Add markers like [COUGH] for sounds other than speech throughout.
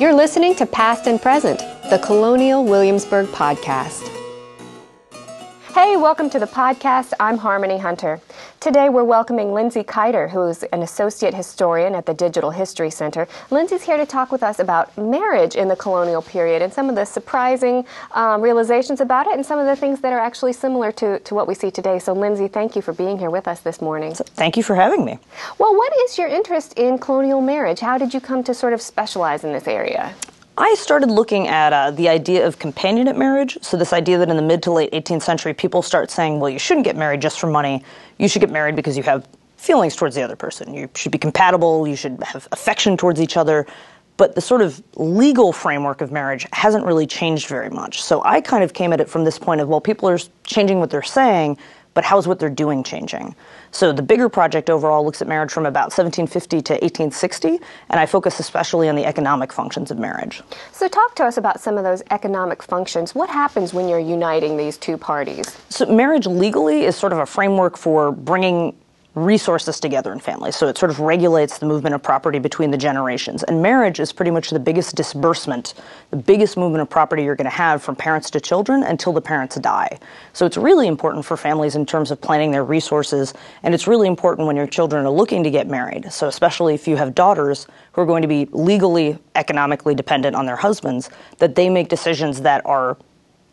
You're listening to Past and Present, the Colonial Williamsburg podcast. Hey, welcome to the podcast. I'm Harmony Hunter. Today we're welcoming Lindsay Keiter, who's an associate historian at the Digital History Center. Lindsay's here to talk with us about marriage in the colonial period and some of the surprising um, realizations about it and some of the things that are actually similar to, to what we see today. So, Lindsay, thank you for being here with us this morning. Thank you for having me. Well, what is your interest in colonial marriage? How did you come to sort of specialize in this area? I started looking at uh, the idea of companionate marriage. So, this idea that in the mid to late 18th century, people start saying, well, you shouldn't get married just for money. You should get married because you have feelings towards the other person. You should be compatible. You should have affection towards each other. But the sort of legal framework of marriage hasn't really changed very much. So, I kind of came at it from this point of, well, people are changing what they're saying, but how's what they're doing changing? So the bigger project overall looks at marriage from about 1750 to 1860, and I focus especially on the economic functions of marriage. So talk to us about some of those economic functions. What happens when you're uniting these two parties? So marriage legally is sort of a framework for bringing resources together in families. So it sort of regulates the movement of property between the generations. And marriage is pretty much the biggest disbursement, the biggest movement of property you're going to have from parents to children until the parents die. So it's really important for families in terms of planning their resources. And it's really important when your children are looking to get married. So especially if you have daughters who are going to be legally, economically dependent on their husbands, that they make decisions that are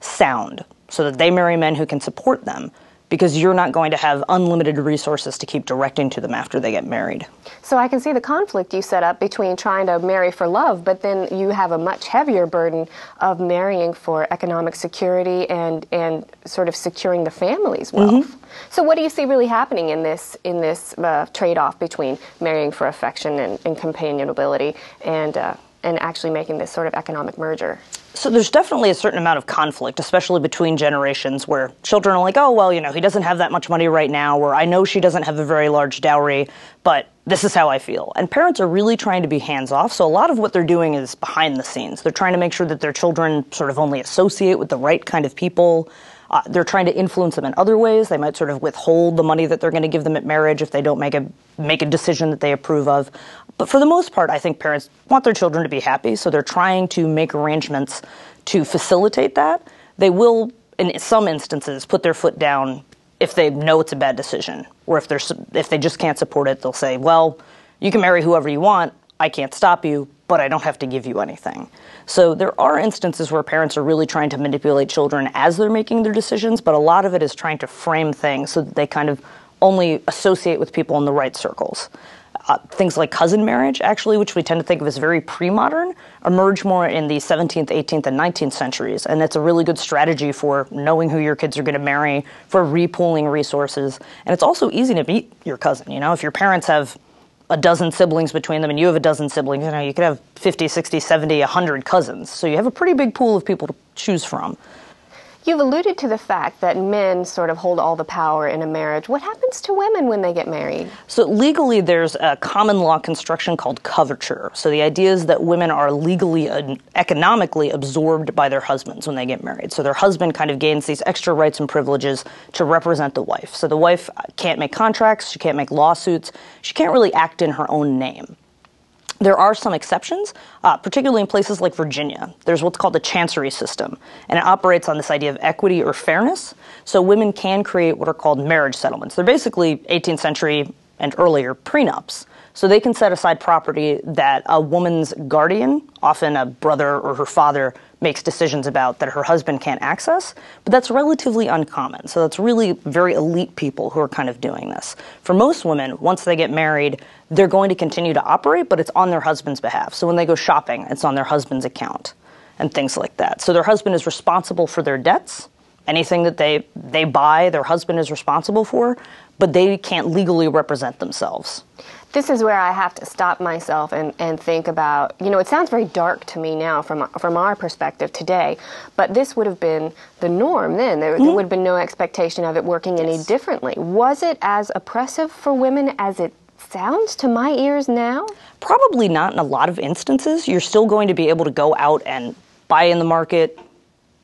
sound so that they marry men who can support them because you're not going to have unlimited resources to keep directing to them after they get married. So I can see the conflict you set up between trying to marry for love, but then you have a much heavier burden of marrying for economic security and, and sort of securing the family's wealth. Mm-hmm. So what do you see really happening in this in this uh, trade-off between marrying for affection and, and companionability and uh, and actually making this sort of economic merger? So there's definitely a certain amount of conflict, especially between generations, where children are like, oh, well, you know, he doesn't have that much money right now, or I know she doesn't have a very large dowry, but this is how I feel. And parents are really trying to be hands off, so a lot of what they're doing is behind the scenes. They're trying to make sure that their children sort of only associate with the right kind of people. Uh, they're trying to influence them in other ways. They might sort of withhold the money that they're going to give them at marriage if they don't make a make a decision that they approve of. But for the most part, I think parents want their children to be happy, so they're trying to make arrangements to facilitate that. They will, in some instances, put their foot down if they know it's a bad decision, or if they're if they just can't support it, they'll say, "Well, you can marry whoever you want. I can't stop you, but I don't have to give you anything." So there are instances where parents are really trying to manipulate children as they're making their decisions, but a lot of it is trying to frame things so that they kind of only associate with people in the right circles uh, things like cousin marriage, actually, which we tend to think of as very pre modern, emerge more in the 17th, 18th, and 19th centuries. And it's a really good strategy for knowing who your kids are going to marry, for repooling resources. And it's also easy to meet your cousin. You know, if your parents have a dozen siblings between them and you have a dozen siblings, you know, you could have 50, 60, 70, 100 cousins. So you have a pretty big pool of people to choose from. You've alluded to the fact that men sort of hold all the power in a marriage. What happens to women when they get married? So, legally, there's a common law construction called coverture. So, the idea is that women are legally and economically absorbed by their husbands when they get married. So, their husband kind of gains these extra rights and privileges to represent the wife. So, the wife can't make contracts, she can't make lawsuits, she can't really act in her own name. There are some exceptions, uh, particularly in places like Virginia. There's what's called the chancery system, and it operates on this idea of equity or fairness. So women can create what are called marriage settlements. They're basically 18th century and earlier prenups. So they can set aside property that a woman's guardian, often a brother or her father, makes decisions about that her husband can't access, but that's relatively uncommon. So that's really very elite people who are kind of doing this. For most women, once they get married, they're going to continue to operate, but it's on their husband's behalf. So when they go shopping, it's on their husband's account and things like that. So their husband is responsible for their debts. Anything that they, they buy, their husband is responsible for, but they can't legally represent themselves this is where I have to stop myself and, and think about, you know, it sounds very dark to me now from, from our perspective today, but this would have been the norm then. There, mm-hmm. there would have been no expectation of it working yes. any differently. Was it as oppressive for women as it sounds to my ears now? Probably not in a lot of instances. You're still going to be able to go out and buy in the market,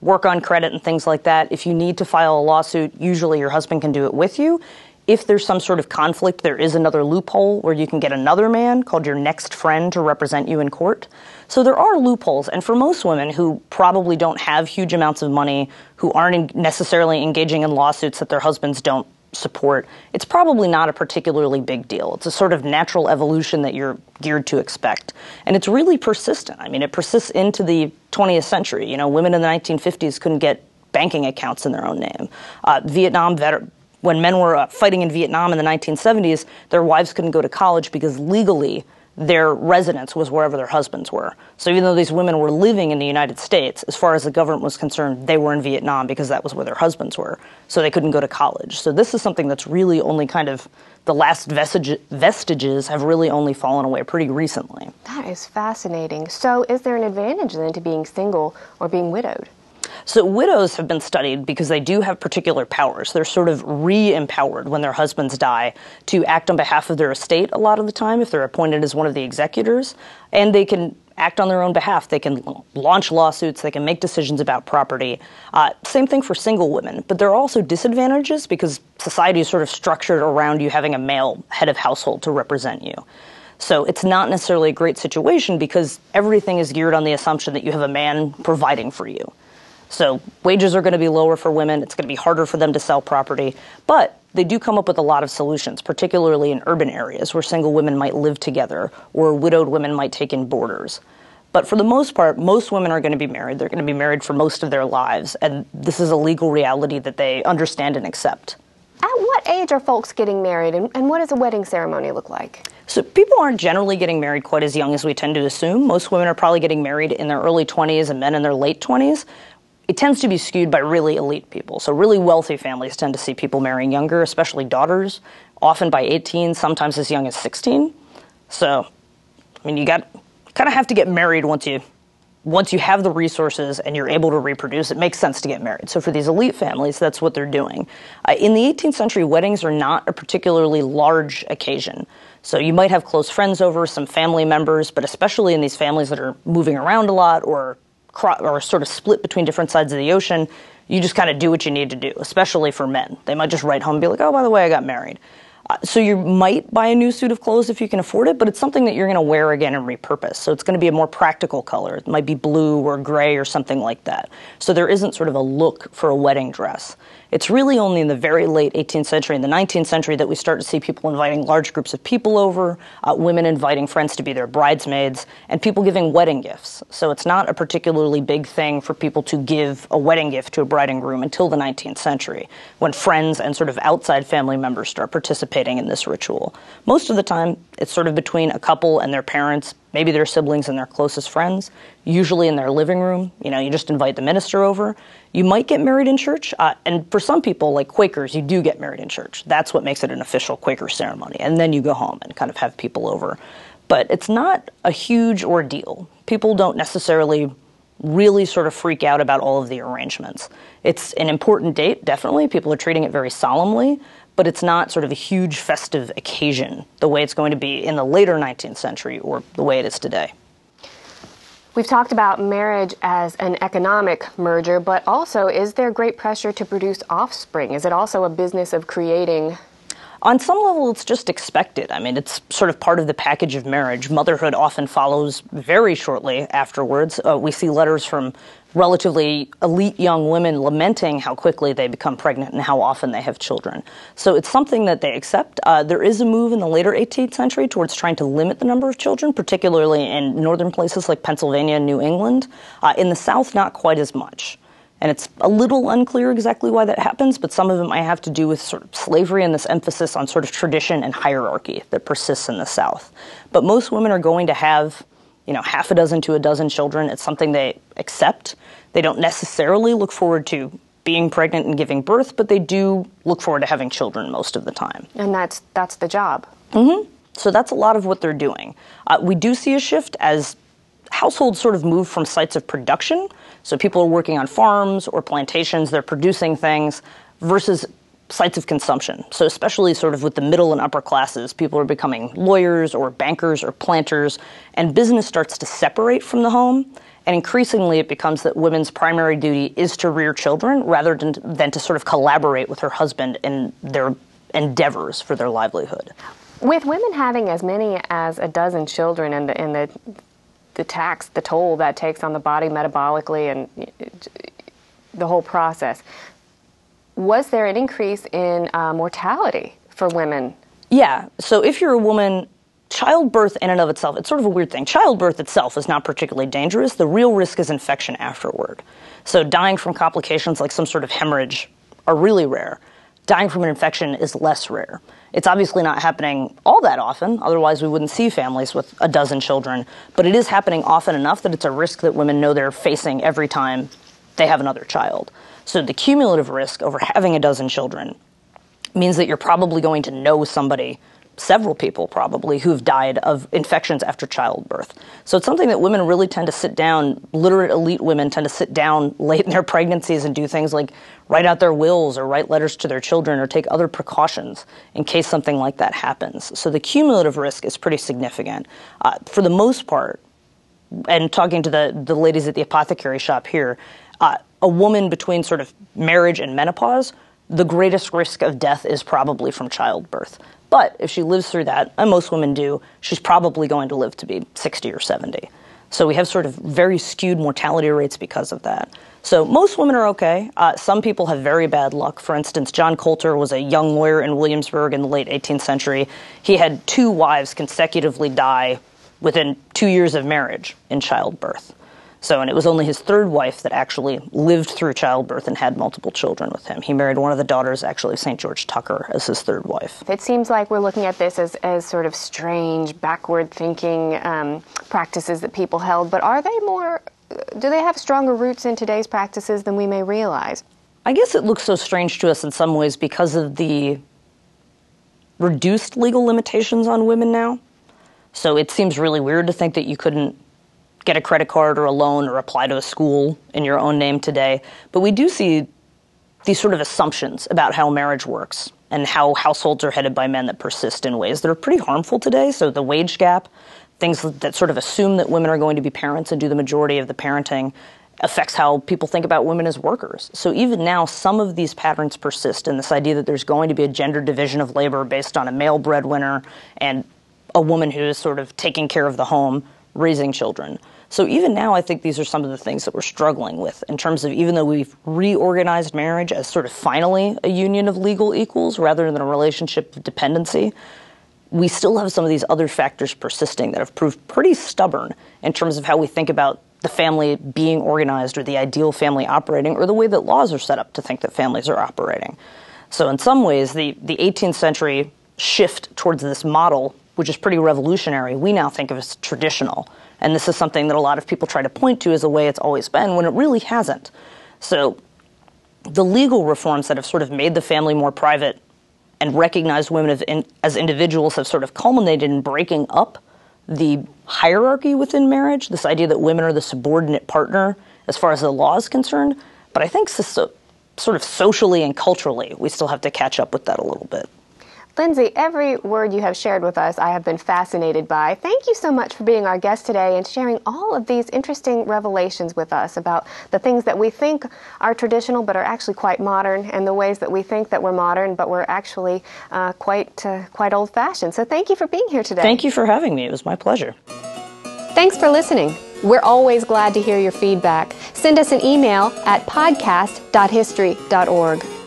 work on credit and things like that. If you need to file a lawsuit, usually your husband can do it with you If there's some sort of conflict, there is another loophole where you can get another man called your next friend to represent you in court. So there are loopholes, and for most women who probably don't have huge amounts of money, who aren't necessarily engaging in lawsuits that their husbands don't support, it's probably not a particularly big deal. It's a sort of natural evolution that you're geared to expect. And it's really persistent. I mean, it persists into the 20th century. You know, women in the 1950s couldn't get banking accounts in their own name. Uh, Vietnam veterans when men were uh, fighting in Vietnam in the 1970s, their wives couldn't go to college because legally their residence was wherever their husbands were. So even though these women were living in the United States, as far as the government was concerned, they were in Vietnam because that was where their husbands were. So they couldn't go to college. So this is something that's really only kind of the last vestige, vestiges have really only fallen away pretty recently. That is fascinating. So is there an advantage then to being single or being widowed? So widows have been studied because they do have particular powers. They're sort of re-empowered when their husbands die to act on behalf of their estate a lot of the time if they're appointed as one of the executors, and they can act on their own behalf. They can launch lawsuits, they can make decisions about property. Uh, same thing for single women, but there are also disadvantages because society is sort of structured around you having a male head of household to represent you. So it's not necessarily a great situation because everything is geared on the assumption that you have a man providing for you. So wages are going to be lower for women. It's going to be harder for them to sell property. But they do come up with a lot of solutions, particularly in urban areas where single women might live together or widowed women might take in boarders. But for the most part, most women are going to be married. They're going to be married for most of their lives. And this is a legal reality that they understand and accept. At what age are folks getting married, and, and what does a wedding ceremony look like? So, people aren't generally getting married quite as young as we tend to assume. Most women are probably getting married in their early 20s and men in their late 20s it tends to be skewed by really elite people. So, really wealthy families tend to see people marrying younger, especially daughters, often by 18, sometimes as young as 16. So, I mean, you got kind of have to get married once you once you have the resources and you're able to reproduce, it makes sense to get married. So for these elite families, that's what they're doing. Uh, in the 18th century, weddings are not a particularly large occasion. So you might have close friends over, some family members, but especially in these families that are moving around a lot or or sort of split between different sides of the ocean, you just kind of do what you need to do, especially for men. They might just write home and be like, oh, by the way, I got married. Uh, so you might buy a new suit of clothes if you can afford it, but it's something that you're going to wear again and repurpose. So it's going to be a more practical color. It might be blue or gray or something like that. So there isn't sort of a look for a wedding dress. It's really only in the very late 18th century and the 19th century that we start to see people inviting large groups of people over, uh, women inviting friends to be their bridesmaids, and people giving wedding gifts. So it's not a particularly big thing for people to give a wedding gift to a bride and groom until the 19th century, when friends and sort of outside family members start participating in this ritual. Most of the time, it's sort of between a couple and their parents, maybe their siblings and their closest friends, usually in their living room. You know, you just invite the minister over. You might get married in church. Uh, and for some people, like Quakers, you do get married in church. That's what makes it an official Quaker ceremony. And then you go home and kind of have people over. But it's not a huge ordeal. People don't necessarily really sort of freak out about all of the arrangements. It's an important date, definitely. People are treating it very solemnly, but it's not sort of a huge festive occasion the way it's going to be in the later 19th century or the way it is today. We've talked about marriage as an economic merger, but also is there great pressure to produce offspring? Is it also a business of creating on some level, it's just expected. I mean, it's sort of part of the package of marriage. Motherhood often follows very shortly afterwards. Uh, we see letters from relatively elite young women lamenting how quickly they become pregnant and how often they have children. So it's something that they accept. Uh, there is a move in the later 18th century towards trying to limit the number of children, particularly in northern places like Pennsylvania and New England. Uh, in the South, not quite as much. And it's a little unclear exactly why that happens, but some of it might have to do with sort of slavery and this emphasis on sort of tradition and hierarchy that persists in the South. But most women are going to have you know, half a dozen to a dozen children. It's something they accept. They don't necessarily look forward to being pregnant and giving birth, but they do look forward to having children most of the time. And that's that's the job. Mm-hmm. So that's a lot of what they're doing. Uh, we do see a shift as households sort of move from sites of production. So people are working on farms or plantations, they're producing things, versus sites of consumption. So, especially sort of with the middle and upper classes, people are becoming lawyers or bankers or planters, and business starts to separate from the home. And increasingly, it becomes that women's primary duty is to rear children rather than, than to sort of collaborate with her husband in their endeavors for their livelihood. With women having as many as a dozen children and the, and the, the tax, the toll that takes on the body metabolically and the whole process, was there an increase in uh, mortality for women? Yeah. So if you're a woman, childbirth in and of itself, it's sort of a weird thing. Childbirth itself is not particularly dangerous. The real risk is infection afterward. So dying from complications like some sort of hemorrhage are really rare. Dying from an infection is less rare. It's obviously not happening all that often, otherwise, we wouldn't see families with a dozen children. But it is happening often enough that it's a risk that women know they're facing every time they have another child. So the cumulative risk over having a dozen children means that you're probably going to know somebody several people probably who've died of infections after childbirth. So it's something that women really tend to sit down, literate elite women tend to sit down [LAUGHS] late in their pregnancies and do things like write out their wills or write letters to their children or take other precautions in case something like that happens. So the cumulative risk is pretty significant. Uh, for the most part, and talking to the, the ladies at the apothecary shop here, uh, a woman between sort of marriage and menopause, the greatest risk of death is probably from childbirth. But if she lives through that, and most women do, she's probably going to live to be 60 or 70. So we have sort of very skewed mortality rates because of that. So most women are okay. Uh, some people have very bad luck. For instance, John Coalter was a young lawyer in Williamsburg in the late 18th century. He had two wives consecutively die within two years of marriage in childbirth. So, and it was only his third wife that actually lived through childbirth and had multiple children with him. He married one of the daughters, actually, of St. George Tucker, as his third wife. It seems like we're looking at this as, as sort of strange, backward thinking um, practices that people held, but are they more, do they have stronger roots in today's practices than we may realize? I guess it looks so strange to us in some ways because of the reduced legal limitations on women now. So it seems really weird to think that you couldn't get a credit card or a loan or apply to a school in your own name today. But we do see these sort of assumptions about how marriage works and how households are headed by men that persist in ways that are pretty harmful today. So the wage gap, things that sort of assume that women are going to be parents and do the majority of the parenting affects how people think about women as workers. So even now, some of these patterns persist, and this idea that there's going to be a gender division of labor based on a male breadwinner and a woman who is sort of taking care of the home, raising children. So even now, I think these are some of the things that we're struggling with in terms of even though we've reorganized marriage as sort of finally a union of legal equals rather than a relationship of dependency, we still have some of these other factors persisting that have proved pretty stubborn in terms of how we think about the family being organized or the ideal family operating or the way that laws are set up to think that families are operating. So in some ways, the, the 18th century shift towards this model, which is pretty revolutionary, we now think of as traditional and this is something that a lot of people try to point to as a way it's always been when it really hasn't. So the legal reforms that have sort of made the family more private and recognized women as, in, as individuals have sort of culminated in breaking up the hierarchy within marriage, this idea that women are the subordinate partner as far as the law is concerned. But I think so, sort of socially and culturally, we still have to catch up with that a little bit. Lindsay, every word you have shared with us, I have been fascinated by. Thank you so much for being our guest today and sharing all of these interesting revelations with us about the things that we think are traditional but are actually quite modern, and the ways that we think that we're modern but we're actually uh, quite uh, quite old-fashioned. So thank you for being here today. Thank you for having me. It was my pleasure. Thanks for listening. We're always glad to hear your feedback. Send us an email at podcast.history.org.